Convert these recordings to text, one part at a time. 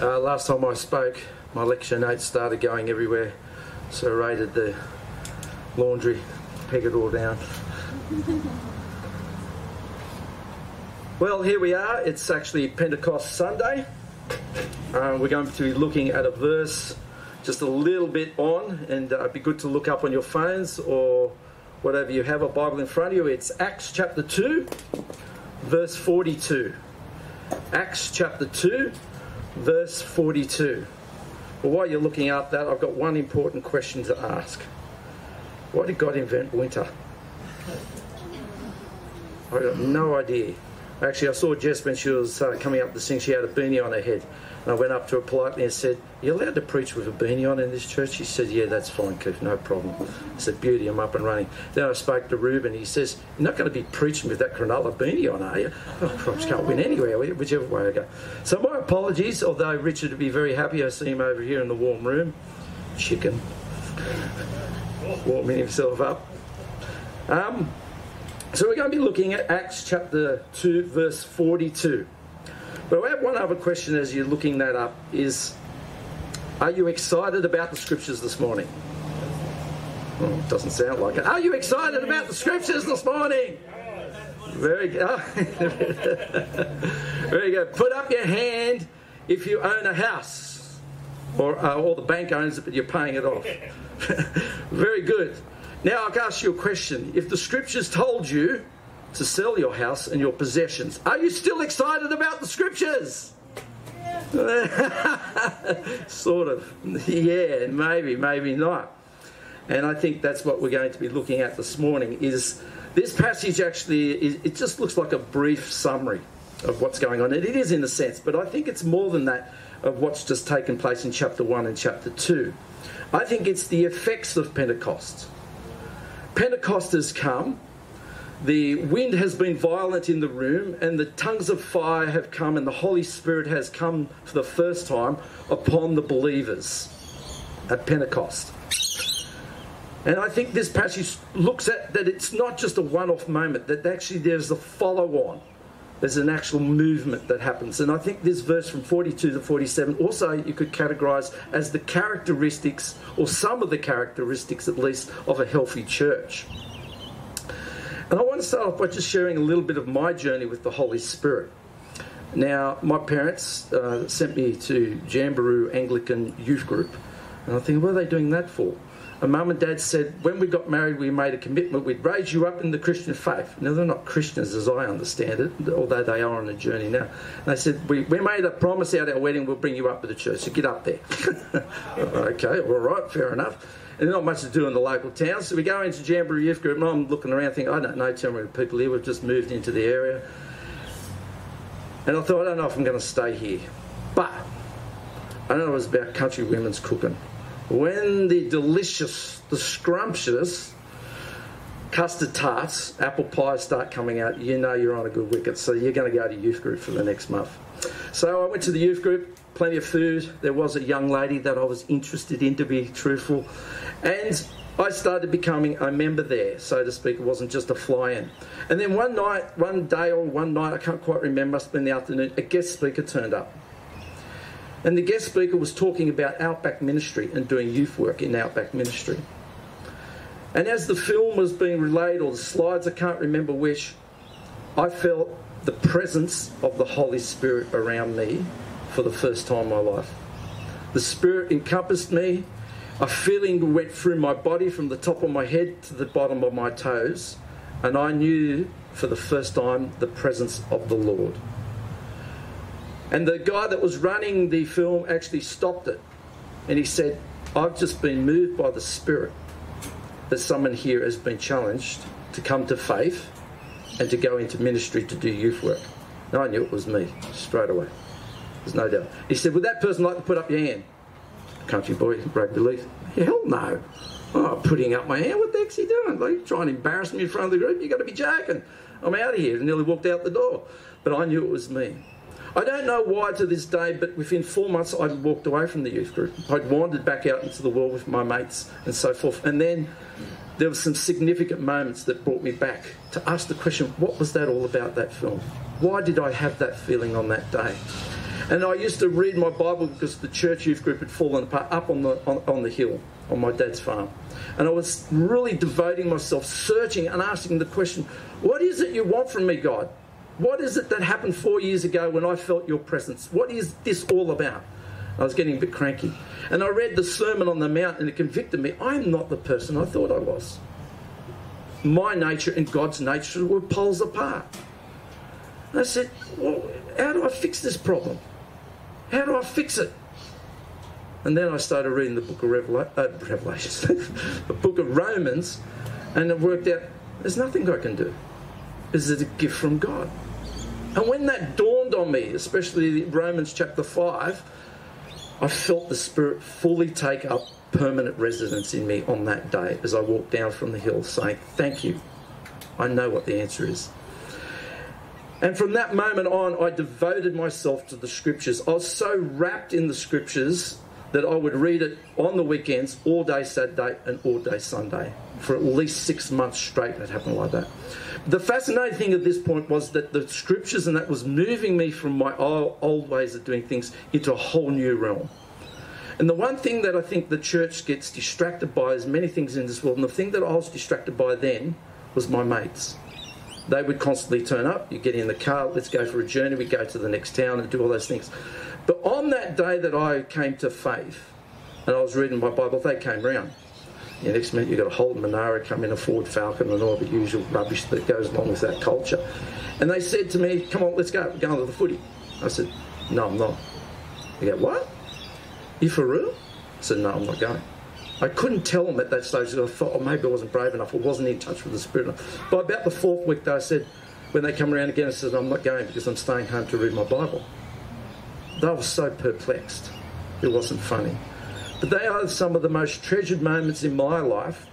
Uh, last time I spoke, my lecture notes started going everywhere, so I raided the laundry, peg it all down. well, here we are. It's actually Pentecost Sunday. Uh, we're going to be looking at a verse just a little bit on, and uh, it'd be good to look up on your phones or whatever you have a Bible in front of you. It's Acts chapter 2, verse 42. Acts chapter 2, verse 42. Well, while you're looking up that, I've got one important question to ask. Why did God invent winter? I've got no idea. Actually, I saw Jess when she was uh, coming up to sing, she had a beanie on her head. And I went up to her politely and said, Are you allowed to preach with a beanie on in this church? She said, Yeah, that's fine, Keith, no problem. I said, Beauty, I'm up and running. Then I spoke to Reuben. He says, You're not going to be preaching with that Cronulla beanie on, are you? Oh, just can't win anywhere, whichever way I go. So, my apologies, although Richard would be very happy. I see him over here in the warm room. Chicken. Warming himself up. Um, so, we're going to be looking at Acts chapter 2, verse 42. But I have one other question as you're looking that up is are you excited about the scriptures this morning? Oh, doesn't sound like it. Are you excited about the scriptures this morning? Very good. Very good. Put up your hand if you own a house, or, uh, or the bank owns it, but you're paying it off. Very good. Now I'll ask you a question. If the scriptures told you to sell your house and your possessions. Are you still excited about the scriptures? sort of. Yeah, maybe, maybe not. And I think that's what we're going to be looking at this morning is this passage actually is, it just looks like a brief summary of what's going on. And it is in a sense, but I think it's more than that of what's just taken place in chapter 1 and chapter 2. I think it's the effects of Pentecost. Pentecost has come the wind has been violent in the room, and the tongues of fire have come, and the Holy Spirit has come for the first time upon the believers at Pentecost. And I think this passage looks at that it's not just a one off moment, that actually there's a follow on. There's an actual movement that happens. And I think this verse from 42 to 47 also you could categorize as the characteristics, or some of the characteristics at least, of a healthy church. And I want to start off by just sharing a little bit of my journey with the Holy Spirit. Now, my parents uh, sent me to Jamberoo Anglican Youth Group, and I think, what are they doing that for? And mum and dad said, when we got married, we made a commitment, we'd raise you up in the Christian faith. Now, they're not Christians as I understand it, although they are on a journey now. And they said, we, we made a promise at our wedding, we'll bring you up to the church, so get up there. okay, all right, fair enough and not much to do in the local town. So we go into Jamberoo Youth Group, and I'm looking around thinking, I don't know too many people here. We've just moved into the area. And I thought, I don't know if I'm going to stay here. But I know it was about country women's cooking. When the delicious, the scrumptious custard tarts, apple pies start coming out, you know you're on a good wicket. So you're going to go to youth group for the next month. So I went to the youth group, plenty of food. There was a young lady that I was interested in, to be truthful. And I started becoming a member there, so to speak. It wasn't just a fly in. And then one night, one day or one night, I can't quite remember, must have been the afternoon, a guest speaker turned up. And the guest speaker was talking about Outback Ministry and doing youth work in Outback Ministry. And as the film was being relayed, or the slides, I can't remember which, I felt the presence of the Holy Spirit around me for the first time in my life. The Spirit encompassed me, a feeling went through my body from the top of my head to the bottom of my toes, and I knew for the first time the presence of the Lord. And the guy that was running the film actually stopped it and he said, I've just been moved by the Spirit that someone here has been challenged to come to faith and to go into ministry to do youth work. And I knew it was me straight away. There's no doubt. He said, Would that person like to put up your hand? country boy, rugby league. Hell no. Oh, putting up my hand. What the heck's he doing? Like trying to embarrass me in front of the group? You got to be joking. I'm out of here. And nearly walked out the door. But I knew it was me. I don't know why to this day, but within four months I'd walked away from the youth group. I'd wandered back out into the world with my mates and so forth. And then there were some significant moments that brought me back to ask the question, what was that all about, that film? Why did I have that feeling on that day? And I used to read my Bible because the church youth group had fallen apart up on the, on, on the hill on my dad's farm. And I was really devoting myself, searching and asking the question, What is it you want from me, God? What is it that happened four years ago when I felt your presence? What is this all about? I was getting a bit cranky. And I read the Sermon on the Mount and it convicted me. I'm not the person I thought I was. My nature and God's nature were poles apart. And I said, Well, how do I fix this problem? How do I fix it? And then I started reading the book of Revela- uh, Revelations, the book of Romans, and it worked out there's nothing I can do. Is it a gift from God? And when that dawned on me, especially Romans chapter 5, I felt the Spirit fully take up permanent residence in me on that day as I walked down from the hill saying, Thank you. I know what the answer is. And from that moment on, I devoted myself to the scriptures. I was so wrapped in the scriptures that I would read it on the weekends, all day Saturday and all day Sunday. For at least six months straight, it happened like that. The fascinating thing at this point was that the scriptures and that was moving me from my old ways of doing things into a whole new realm. And the one thing that I think the church gets distracted by is many things in this world. And the thing that I was distracted by then was my mates. They would constantly turn up. You get in the car, let's go for a journey. We go to the next town and do all those things. But on that day that I came to faith and I was reading my Bible, they came round. The next minute, you've got a Holden Monaro come in, a Ford Falcon, and all the usual rubbish that goes along with that culture. And they said to me, Come on, let's go. We're going to the footy. I said, No, I'm not. They go, What? You for real? I said, No, I'm not going. I couldn't tell them at that stage I thought, oh, maybe I wasn't brave enough I wasn't in touch with the Spirit. But about the fourth week, though, I said, when they come around again, I said, I'm not going because I'm staying home to read my Bible. They were so perplexed. It wasn't funny. They are some of the most treasured moments in my life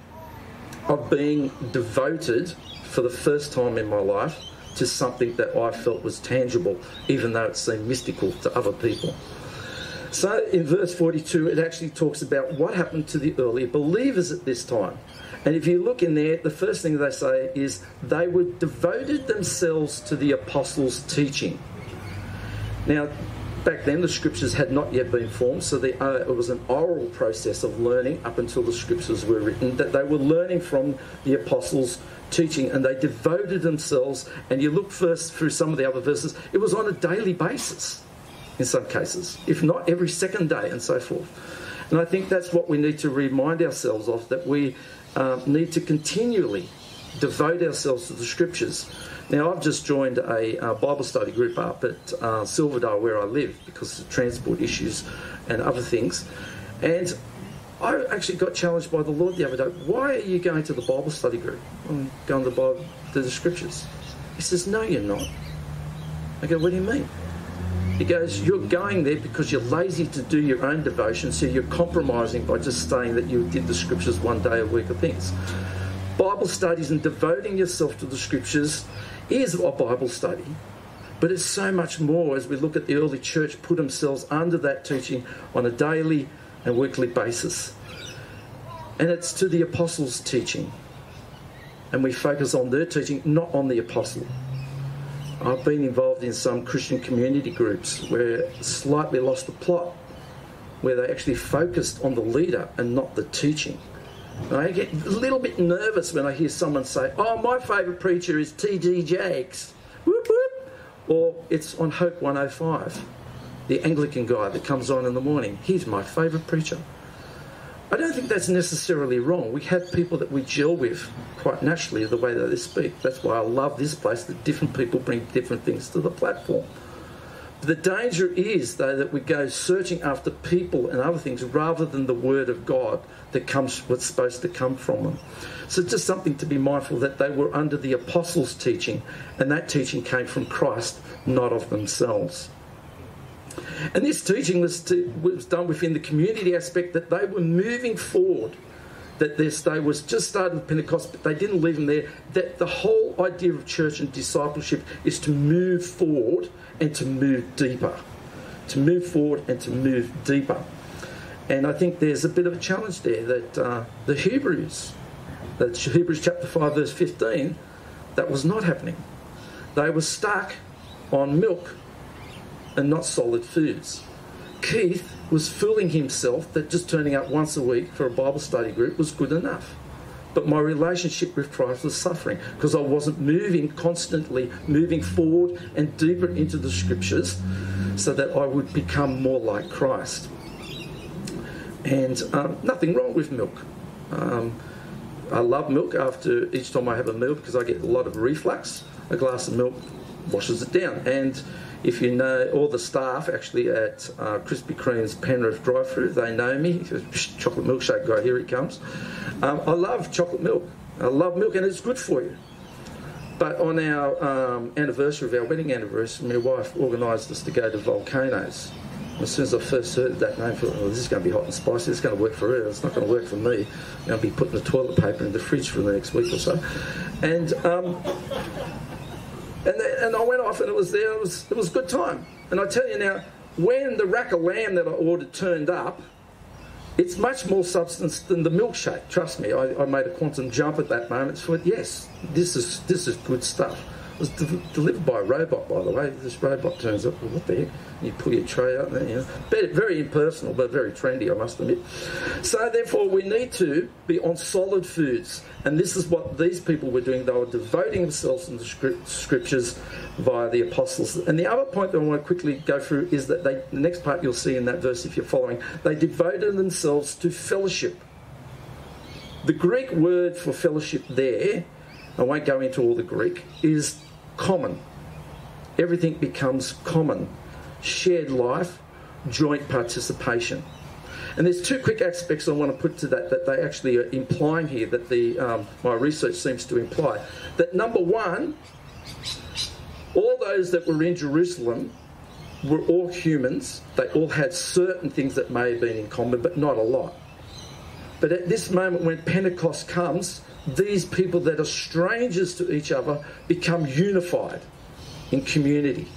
of being devoted for the first time in my life to something that I felt was tangible, even though it seemed mystical to other people. So in verse 42, it actually talks about what happened to the earlier believers at this time. And if you look in there, the first thing they say is they were devoted themselves to the apostles' teaching. Now, back then the scriptures had not yet been formed, so the, uh, it was an oral process of learning up until the scriptures were written, that they were learning from the apostles' teaching and they devoted themselves. And you look first through some of the other verses, it was on a daily basis in some cases, if not every second day, and so forth. And I think that's what we need to remind ourselves of that we uh, need to continually devote ourselves to the scriptures. Now, I've just joined a uh, Bible study group up at uh, Silverdale where I live because of transport issues and other things. And I actually got challenged by the Lord the other day. Why are you going to the Bible study group? I'm going to the, Bible, to the scriptures. He says, No, you're not. I go, What do you mean? He goes, You're going there because you're lazy to do your own devotion, so you're compromising by just saying that you did the scriptures one day a week of things. Bible studies and devoting yourself to the scriptures is a Bible study. But it's so much more as we look at the early church put themselves under that teaching on a daily and weekly basis. And it's to the apostles' teaching. And we focus on their teaching, not on the apostle. I've been involved in some Christian community groups where slightly lost the plot, where they actually focused on the leader and not the teaching. I get a little bit nervous when I hear someone say, Oh, my favourite preacher is T.D. Jakes. Whoop, whoop. Or it's on Hope 105, the Anglican guy that comes on in the morning. He's my favourite preacher. I don't think that's necessarily wrong. We have people that we gel with quite naturally the way that they speak. That's why I love this place that different people bring different things to the platform. The danger is, though, that we go searching after people and other things rather than the Word of God that comes what's supposed to come from them. So just something to be mindful that they were under the apostles' teaching, and that teaching came from Christ, not of themselves. And this teaching was, to, was done within the community aspect that they were moving forward. That this day was just starting Pentecost, but they didn't leave them there. That the whole idea of church and discipleship is to move forward and to move deeper. To move forward and to move deeper. And I think there's a bit of a challenge there that uh, the Hebrews, that Hebrews chapter 5, verse 15, that was not happening. They were stuck on milk and not solid foods. Keith was fooling himself that just turning up once a week for a Bible study group was good enough. But my relationship with Christ was suffering because I wasn't moving constantly, moving forward and deeper into the scriptures so that I would become more like Christ. And um, nothing wrong with milk. Um, I love milk after each time I have a meal because I get a lot of reflux. A glass of milk washes it down. And if you know all the staff actually at uh, Krispy Kreme's Penrith drive-through, they know me. Chocolate milkshake guy, here he comes. Um, I love chocolate milk. I love milk, and it's good for you. But on our um, anniversary of our wedding anniversary, my wife organised us to go to Volcanoes. As soon as I first heard that name, I thought, oh, this is going to be hot and spicy. It's going to work for her. It's not going to work for me. I'm going to be putting the toilet paper in the fridge for the next week or so. And um, and, and I went off and it was there. It was, it was a good time. And I tell you now, when the rack of lamb that I ordered turned up, it's much more substance than the milkshake. Trust me, I, I made a quantum jump at that moment. So yes, this is this is good stuff. Was de- delivered by a robot, by the way. This robot turns up. Well, what the heck? You pull your tray out there. You know, very impersonal, but very trendy, I must admit. So therefore, we need to be on solid foods, and this is what these people were doing. They were devoting themselves to the scriptures via the apostles. And the other point that I want to quickly go through is that they, the next part you'll see in that verse, if you're following, they devoted themselves to fellowship. The Greek word for fellowship there, I won't go into all the Greek, is common. Everything becomes common. Shared life, joint participation. And there's two quick aspects I want to put to that that they actually are implying here that the um, my research seems to imply. That number one, all those that were in Jerusalem were all humans. They all had certain things that may have been in common, but not a lot. But at this moment, when Pentecost comes, these people that are strangers to each other become unified in community.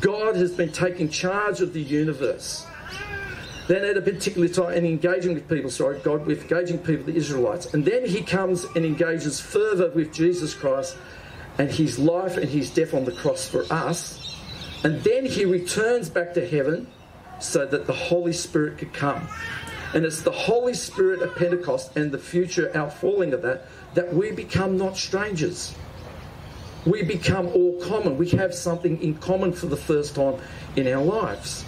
God has been taking charge of the universe. Then at a particular time, and engaging with people, sorry, God, with engaging people, the Israelites. And then he comes and engages further with Jesus Christ and his life and his death on the cross for us. And then he returns back to heaven so that the Holy Spirit could come. And it's the Holy Spirit of Pentecost and the future outfalling of that that we become not strangers. We become all common. We have something in common for the first time in our lives.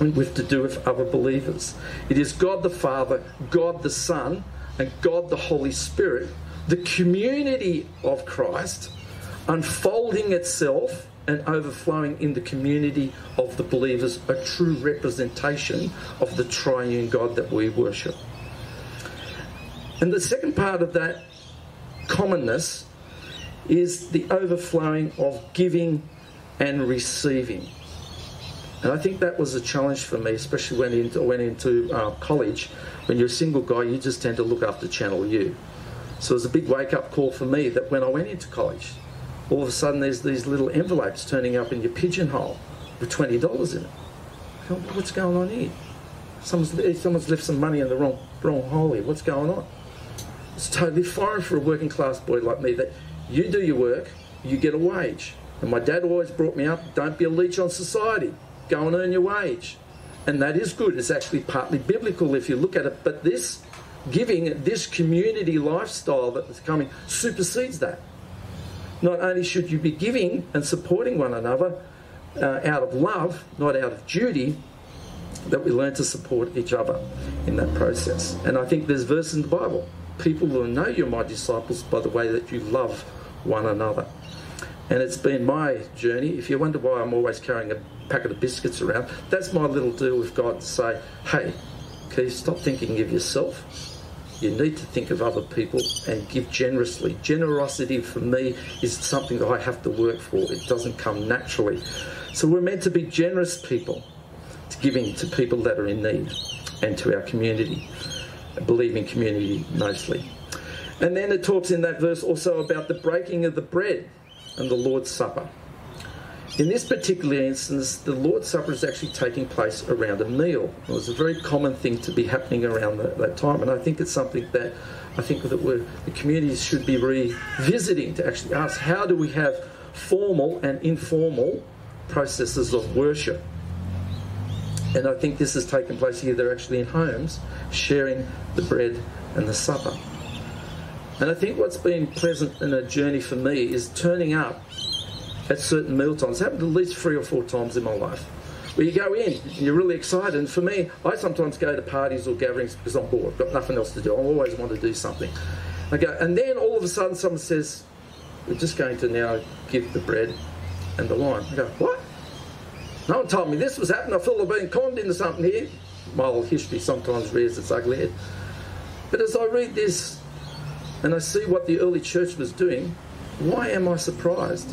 With to do with other believers. It is God the Father, God the Son, and God the Holy Spirit, the community of Christ, unfolding itself and overflowing in the community of the believers, a true representation of the triune God that we worship. And the second part of that commonness is the overflowing of giving and receiving. And I think that was a challenge for me, especially when I went into uh, college. When you're a single guy, you just tend to look after Channel U. So it was a big wake up call for me that when I went into college, all of a sudden there's these little envelopes turning up in your pigeonhole with $20 in it. What's going on here? Someone's, eh, someone's left some money in the wrong, wrong hole here. What's going on? It's totally foreign for a working class boy like me that you do your work, you get a wage. And my dad always brought me up don't be a leech on society, go and earn your wage. And that is good. It's actually partly biblical if you look at it. But this giving, this community lifestyle that is coming supersedes that. Not only should you be giving and supporting one another uh, out of love, not out of duty, that we learn to support each other in that process. And I think there's verse in the Bible. People will know you're my disciples by the way that you love one another. And it's been my journey. If you wonder why I'm always carrying a packet of biscuits around, that's my little deal with God to say, hey, can you stop thinking of yourself? You need to think of other people and give generously. Generosity for me is something that I have to work for, it doesn't come naturally. So we're meant to be generous people, to giving to people that are in need and to our community, believing community mostly. And then it talks in that verse also about the breaking of the bread and the Lord's Supper. In this particular instance, the Lord's Supper is actually taking place around a meal. It was a very common thing to be happening around that, that time, and I think it's something that I think that the communities should be revisiting to actually ask how do we have formal and informal processes of worship. And I think this has taken place here. They're actually in homes sharing the bread and the supper. And I think what's been pleasant in a journey for me is turning up at certain meal times. It's happened at least three or four times in my life. Where you go in you're really excited. And for me, I sometimes go to parties or gatherings because I'm bored. I've got nothing else to do. I always want to do something. I go, and then all of a sudden someone says, We're just going to now give the bread and the wine. I go, What? No one told me this was happening. I feel I've been conned into something here. My old history sometimes rears its ugly head. But as I read this and I see what the early church was doing, why am I surprised?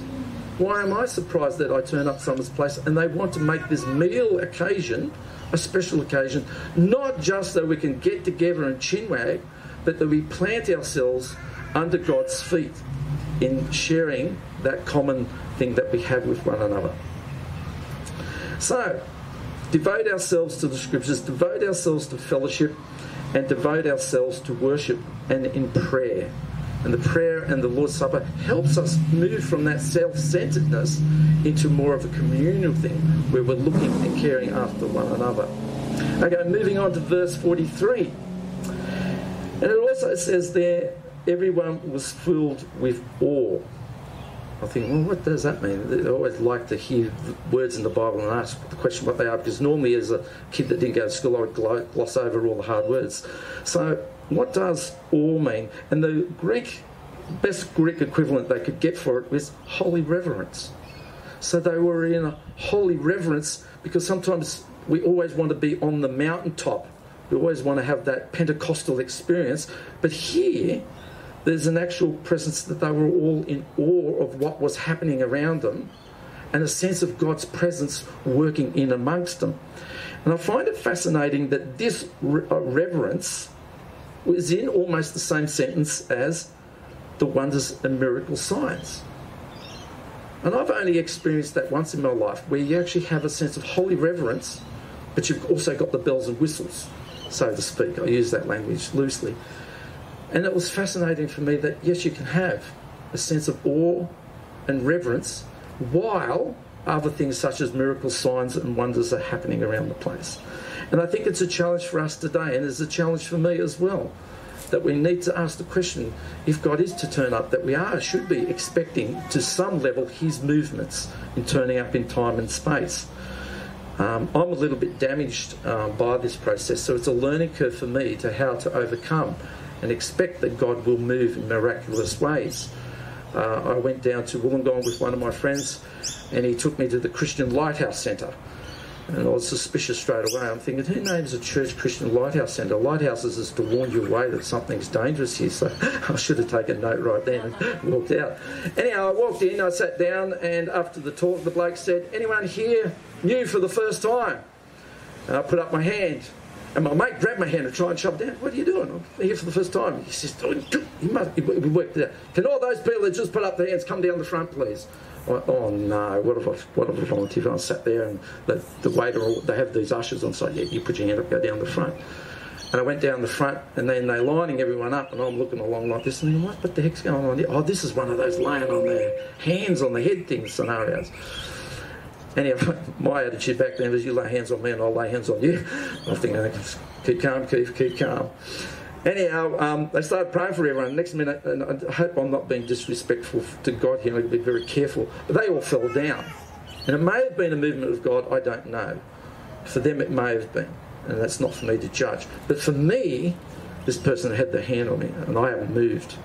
Why am I surprised that I turn up someone's place and they want to make this meal occasion a special occasion, not just so we can get together and chinwag, but that we plant ourselves under God's feet in sharing that common thing that we have with one another. So, devote ourselves to the scriptures, devote ourselves to fellowship, and devote ourselves to worship and in prayer. And the prayer and the Lord's Supper helps us move from that self centeredness into more of a communal thing where we're looking and caring after one another. Okay, moving on to verse 43. And it also says there, everyone was filled with awe. I think, well, what does that mean? I always like to hear words in the Bible and ask the question what they are, because normally as a kid that didn't go to school, I would gloss over all the hard words. So, what does awe mean? And the Greek, best Greek equivalent they could get for it was holy reverence. So they were in holy reverence because sometimes we always want to be on the mountaintop. We always want to have that Pentecostal experience. But here, there's an actual presence that they were all in awe of what was happening around them and a sense of God's presence working in amongst them. And I find it fascinating that this uh, reverence was in almost the same sentence as the wonders and miracle signs. And I've only experienced that once in my life where you actually have a sense of holy reverence, but you've also got the bells and whistles, so to speak. I use that language loosely. And it was fascinating for me that, yes, you can have a sense of awe and reverence while other things such as miracle signs, and wonders are happening around the place. And I think it's a challenge for us today, and it's a challenge for me as well, that we need to ask the question if God is to turn up, that we are, should be expecting to some level his movements in turning up in time and space. Um, I'm a little bit damaged uh, by this process, so it's a learning curve for me to how to overcome and expect that God will move in miraculous ways. Uh, I went down to Wollongong with one of my friends, and he took me to the Christian Lighthouse Centre. And I was suspicious straight away. I'm thinking, who names a church Christian Lighthouse Centre? Lighthouses is to warn you away that something's dangerous here. So I should have taken note right then and walked out. Anyhow, I walked in, I sat down, and after the talk, the bloke said, Anyone here new for the first time? And I put up my hand. And my mate grabbed my hand and tried and shoved down. What are you doing? I'm here for the first time. He says, oh, he must, we worked it out. Can all those people that just put up their hands come down the front, please? Oh uh, no, what if I, what if I volunteered? I sat there and the, the waiter, they have these ushers on site. Yeah, you put your hand up, go down the front. And I went down the front, and then they're lining everyone up, and I'm looking along like this, and thinking, what, what the heck's going on here? Oh, this is one of those laying on their hands on the head thing scenarios. Anyhow, my attitude back then was you lay hands on me and I'll lay hands on you. I think keep calm, keep, keep calm. Anyhow, um, they started praying for everyone. Next minute, and I hope I'm not being disrespectful to God here, I'll be very careful. But they all fell down. And it may have been a movement of God, I don't know. For them, it may have been. And that's not for me to judge. But for me, this person had their hand on me and I haven't moved.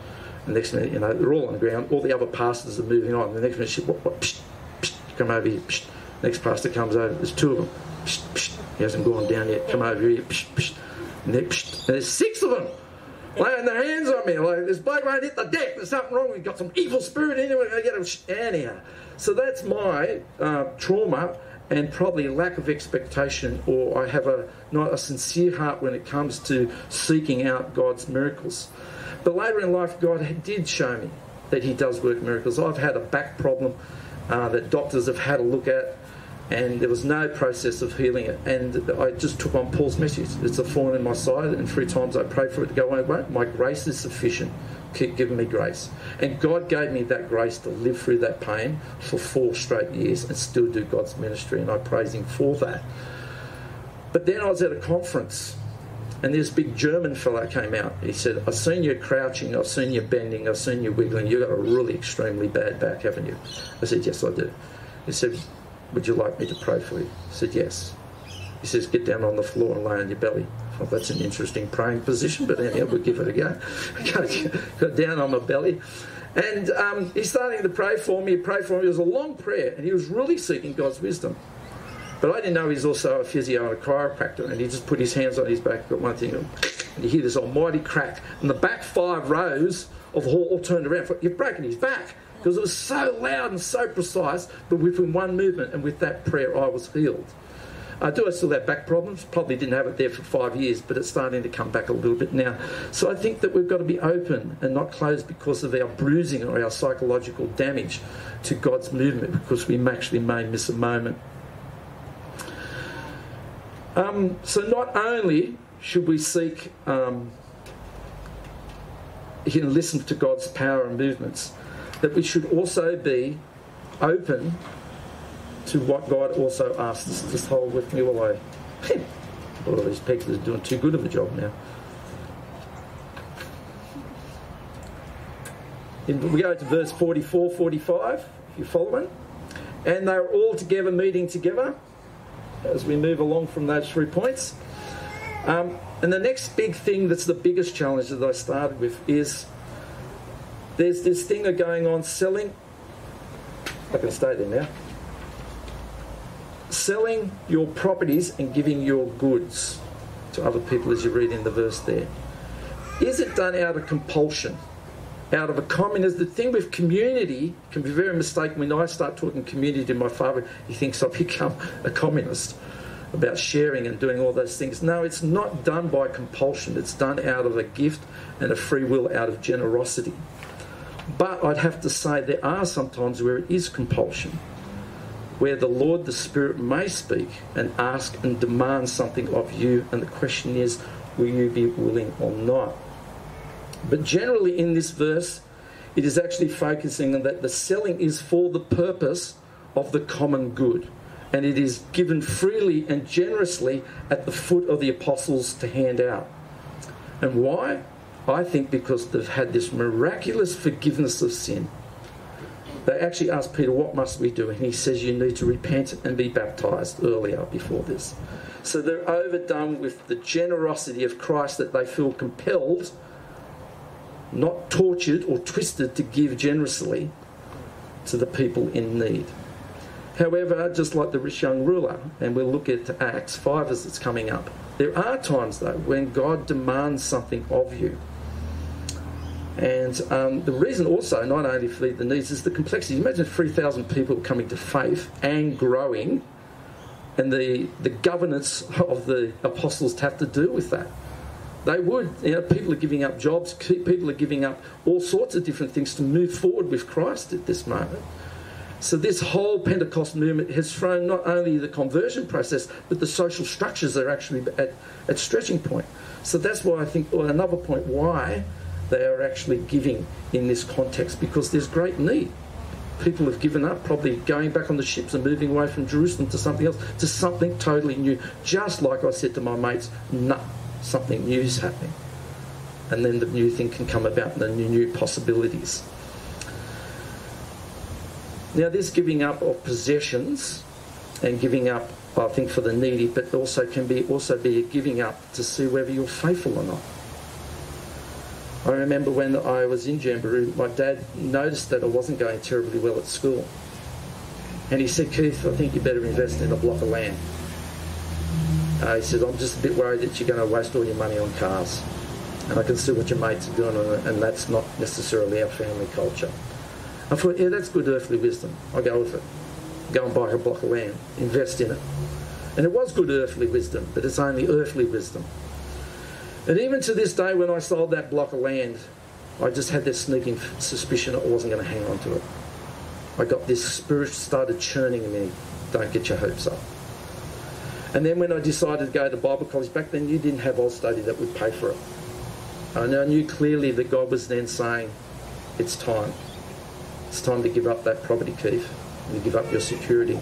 And next minute, you know, they're all on the ground. All the other pastors are moving on. The next minute, she, what, what, psh, psh, come over here. Psh. Next pastor comes over. There's two of them. Psh, psh. He hasn't gone down yet. Come over here. Psh, psh. And, psh. there's six of them laying their hands on me. Like, this bloke won't hit the deck. There's something wrong. We've got some evil spirit in him. We're going to get him anyhow. So that's my uh, trauma and probably lack of expectation, or I have a not a sincere heart when it comes to seeking out God's miracles. But later in life, God did show me that He does work miracles. I've had a back problem uh, that doctors have had a look at and there was no process of healing it. And I just took on Paul's message. It's a thorn in my side, and three times I prayed for it to go away. My grace is sufficient. Keep giving me grace. And God gave me that grace to live through that pain for four straight years and still do God's ministry, and I praise Him for that. But then I was at a conference, and this big German fellow came out. He said, I've seen you crouching, I've seen you bending, I've seen you wiggling. You've got a really extremely bad back, haven't you? I said, Yes, I do. He said, would you like me to pray for you? I said, Yes. He says, Get down on the floor and lay on your belly. Well, that's an interesting praying position, but anyhow, we'll give it a go. Got down on my belly. And um, he's starting to pray for me, pray for me. It was a long prayer, and he was really seeking God's wisdom. But I didn't know he's also a physio and a chiropractor, and he just put his hands on his back, got one thing, and you hear this almighty crack, and the back five rows of hall all turned around. You've broken his back because it was so loud and so precise, but within one movement and with that prayer, I was healed. I do I still have back problems? Probably didn't have it there for five years, but it's starting to come back a little bit now. So I think that we've got to be open and not closed because of our bruising or our psychological damage to God's movement because we actually may miss a moment. Um, so not only should we seek um, and listen to God's power and movements, that we should also be open to what God also asks us. Just hold with while I. All these people are doing too good of a job now. we go to verse 44 45, if you're following. And they're all together meeting together as we move along from those three points. Um, and the next big thing that's the biggest challenge that I started with is there's this thing of going on selling. I can stay there now. Selling your properties and giving your goods to other people, as you read in the verse there. Is it done out of compulsion? Out of a communist, the thing with community can be very mistaken. When I start talking community to my father, he thinks I've become a communist about sharing and doing all those things. No, it's not done by compulsion. It's done out of a gift and a free will, out of generosity. But I'd have to say there are sometimes where it is compulsion, where the Lord, the Spirit, may speak and ask and demand something of you, and the question is, will you be willing or not? But generally, in this verse, it is actually focusing on that the selling is for the purpose of the common good, and it is given freely and generously at the foot of the apostles to hand out. And why? I think because they've had this miraculous forgiveness of sin. They actually asked Peter, What must we do? And he says, You need to repent and be baptized earlier before this. So they're overdone with the generosity of Christ that they feel compelled, not tortured or twisted, to give generously to the people in need. However, just like the rich young ruler, and we'll look at Acts 5 as it's coming up, there are times though when God demands something of you and um, the reason also, not only for the needs, is the complexity. Imagine 3,000 people coming to faith and growing, and the, the governance of the apostles to have to do with that. They would, you know, people are giving up jobs, people are giving up all sorts of different things to move forward with Christ at this moment. So, this whole Pentecost movement has thrown not only the conversion process, but the social structures are actually at, at stretching point. So, that's why I think, well, another point why they are actually giving in this context because there's great need. People have given up, probably going back on the ships and moving away from Jerusalem to something else, to something totally new. Just like I said to my mates, nah, something new is happening. And then the new thing can come about and the new, new possibilities. Now, this giving up of possessions and giving up, I think, for the needy, but also can be also be a giving up to see whether you're faithful or not. I remember when I was in Jamberoo, my dad noticed that I wasn't going terribly well at school. And he said, Keith, I think you better invest in a block of land. Uh, he said, I'm just a bit worried that you're going to waste all your money on cars. And I can see what your mates are doing, and that's not necessarily our family culture. I thought, yeah, that's good earthly wisdom. I'll go with it. Go and buy a block of land, invest in it. And it was good earthly wisdom, but it's only earthly wisdom. And even to this day, when I sold that block of land, I just had this sneaking suspicion I wasn't going to hang on to it. I got this spirit started churning in me. Don't get your hopes up. And then when I decided to go to Bible college, back then you didn't have Austudy that would pay for it. And I knew clearly that God was then saying, it's time. It's time to give up that property, Keith, and to give up your security.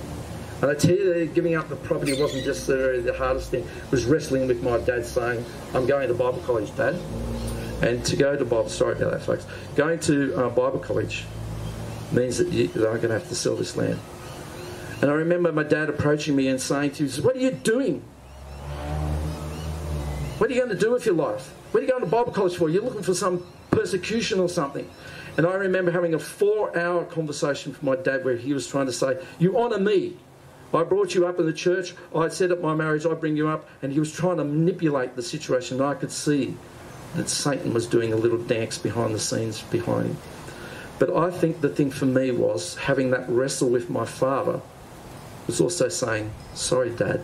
And I tell you, giving up the property wasn't just the, the hardest thing. It was wrestling with my dad saying, I'm going to Bible college, Dad. And to go to Bible, sorry about that, folks. Going to uh, Bible college means that, you, that I'm going to have to sell this land. And I remember my dad approaching me and saying to me, What are you doing? What are you going to do with your life? What are you going to Bible college for? You're looking for some persecution or something. And I remember having a four hour conversation with my dad where he was trying to say, You honour me. I brought you up in the church. I set up my marriage. I bring you up. And he was trying to manipulate the situation. I could see that Satan was doing a little dance behind the scenes behind him. But I think the thing for me was having that wrestle with my father was also saying, Sorry, Dad,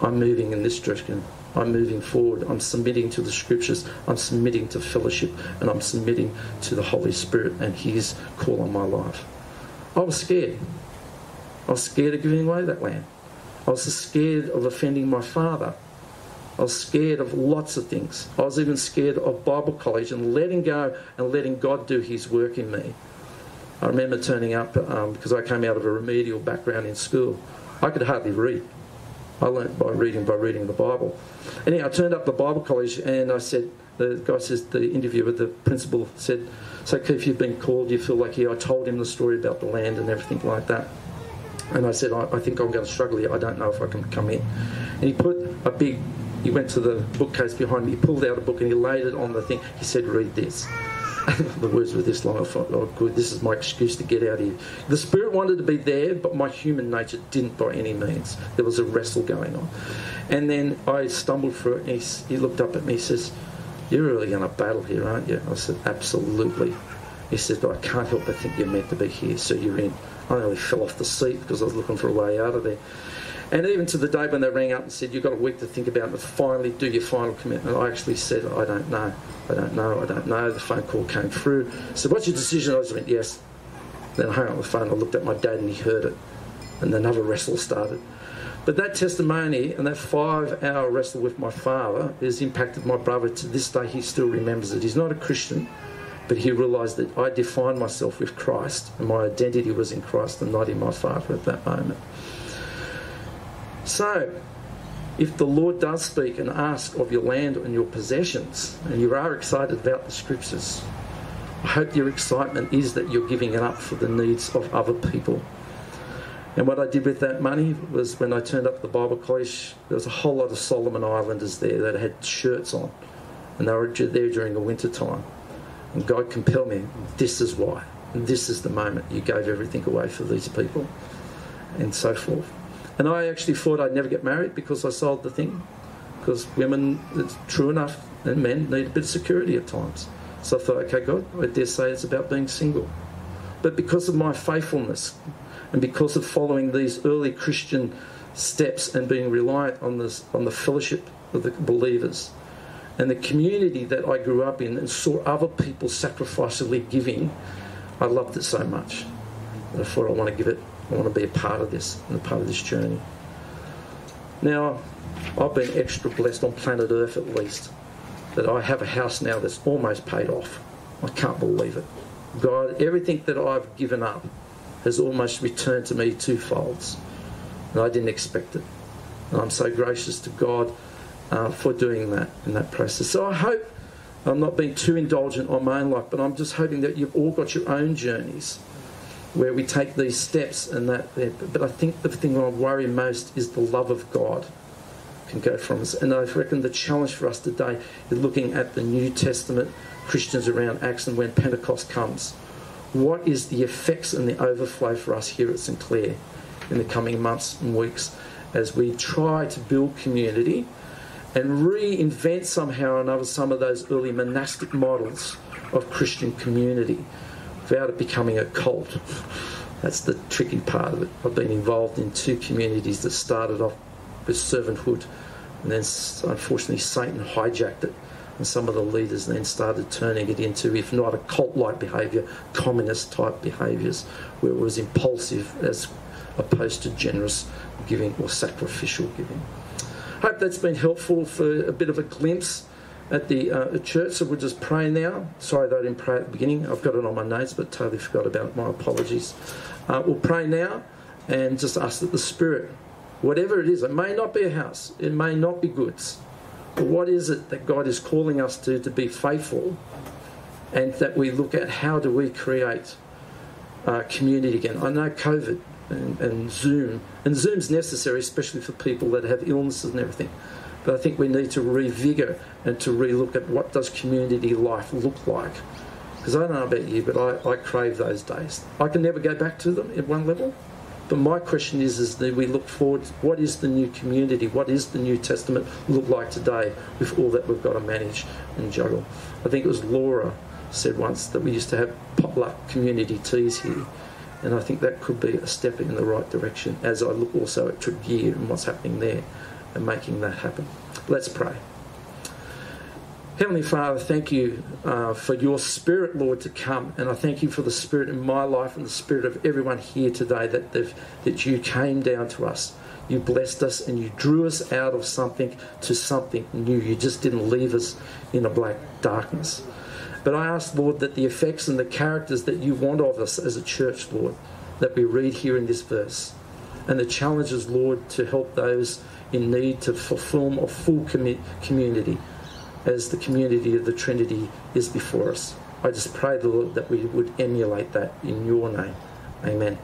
I'm moving in this direction. I'm moving forward. I'm submitting to the scriptures. I'm submitting to fellowship. And I'm submitting to the Holy Spirit and His call on my life. I was scared. I was scared of giving away that land. I was scared of offending my father. I was scared of lots of things. I was even scared of Bible college and letting go and letting God do His work in me. I remember turning up um, because I came out of a remedial background in school. I could hardly read. I learnt by reading by reading the Bible. Anyway, I turned up the Bible college and I said, the guy says, the interviewer, the principal said, So Keith, you've been called, you feel like here. I told him the story about the land and everything like that. And I said, I, I think I'm going to struggle here. I don't know if I can come in. And he put a big he went to the bookcase behind me, he pulled out a book and he laid it on the thing. He said, Read this. the words were this long. I thought, oh, good, this is my excuse to get out of here. The Spirit wanted to be there, but my human nature didn't by any means. There was a wrestle going on. And then I stumbled through it and he, he looked up at me, he says, You're really going to battle here, aren't you? I said, Absolutely. He said, But I can't help but think you're meant to be here, so you're in. I nearly fell off the seat because I was looking for a way out of there. And even to the day when they rang up and said, You've got a week to think about it, finally do your final commitment, I actually said, I don't know. I don't know. I don't know. The phone call came through. So, what's your decision? I just went, Yes. Then I hung up the phone. I looked at my dad and he heard it. And another wrestle started. But that testimony and that five hour wrestle with my father has impacted my brother to this day. He still remembers it. He's not a Christian, but he realised that I defined myself with Christ and my identity was in Christ and not in my father at that moment. So, if the Lord does speak and ask of your land and your possessions, and you are excited about the scriptures, I hope your excitement is that you're giving it up for the needs of other people. And what I did with that money was when I turned up the Bible college, there was a whole lot of Solomon Islanders there that had shirts on, and they were there during the winter time. And God compelled me, this is why. And this is the moment you gave everything away for these people, and so forth. And I actually thought I'd never get married because I sold the thing. Because women, it's true enough, and men need a bit of security at times. So I thought, okay, God, I dare say it's about being single. But because of my faithfulness and because of following these early Christian steps and being reliant on, this, on the fellowship of the believers and the community that I grew up in and saw other people sacrificially giving, I loved it so much. I thought I want to give it I want to be a part of this and a part of this journey. Now, I've been extra blessed on planet Earth at least that I have a house now that's almost paid off. I can't believe it. God, everything that I've given up has almost returned to me twofolds. And I didn't expect it. And I'm so gracious to God uh, for doing that in that process. So I hope I'm not being too indulgent on my own life, but I'm just hoping that you've all got your own journeys where we take these steps and that. But I think the thing I worry most is the love of God can go from us. And I reckon the challenge for us today is looking at the New Testament Christians around Acts and when Pentecost comes. What is the effects and the overflow for us here at St Clair in the coming months and weeks as we try to build community and reinvent somehow or another some of those early monastic models of Christian community? without it becoming a cult. That's the tricky part of it. I've been involved in two communities that started off with servanthood, and then unfortunately Satan hijacked it And some of the leaders then started turning it into, if not a cult like behaviour, communist type behaviours, where it was impulsive as opposed to generous giving or sacrificial giving. Hope that's been helpful for a bit of a glimpse at the uh, church. So we'll just pray now. Sorry that I didn't pray at the beginning. I've got it on my notes, but totally forgot about it. My apologies. Uh, we'll pray now and just ask that the Spirit, whatever it is, it may not be a house, it may not be goods, but what is it that God is calling us to to be faithful and that we look at how do we create uh, community again? I know COVID and, and Zoom, and Zoom's necessary, especially for people that have illnesses and everything. But I think we need to revigor and to relook at what does community life look like. Because I don't know about you, but I, I crave those days. I can never go back to them at one level. But my question is, is that we look forward, what is the new community? What is the New Testament look like today with all that we've got to manage and juggle? I think it was Laura said once that we used to have potluck community teas here. And I think that could be a step in the right direction as I look also at Tregear and what's happening there and making that happen. Let's pray. Heavenly Father, thank you uh, for your Spirit, Lord, to come. And I thank you for the Spirit in my life and the Spirit of everyone here today that, that you came down to us. You blessed us and you drew us out of something to something new. You just didn't leave us in a black darkness. But I ask, Lord, that the effects and the characters that you want of us as a church, Lord, that we read here in this verse, and the challenges, Lord, to help those in need to fulfill a full community as the community of the Trinity is before us. I just pray, Lord, that we would emulate that in your name. Amen.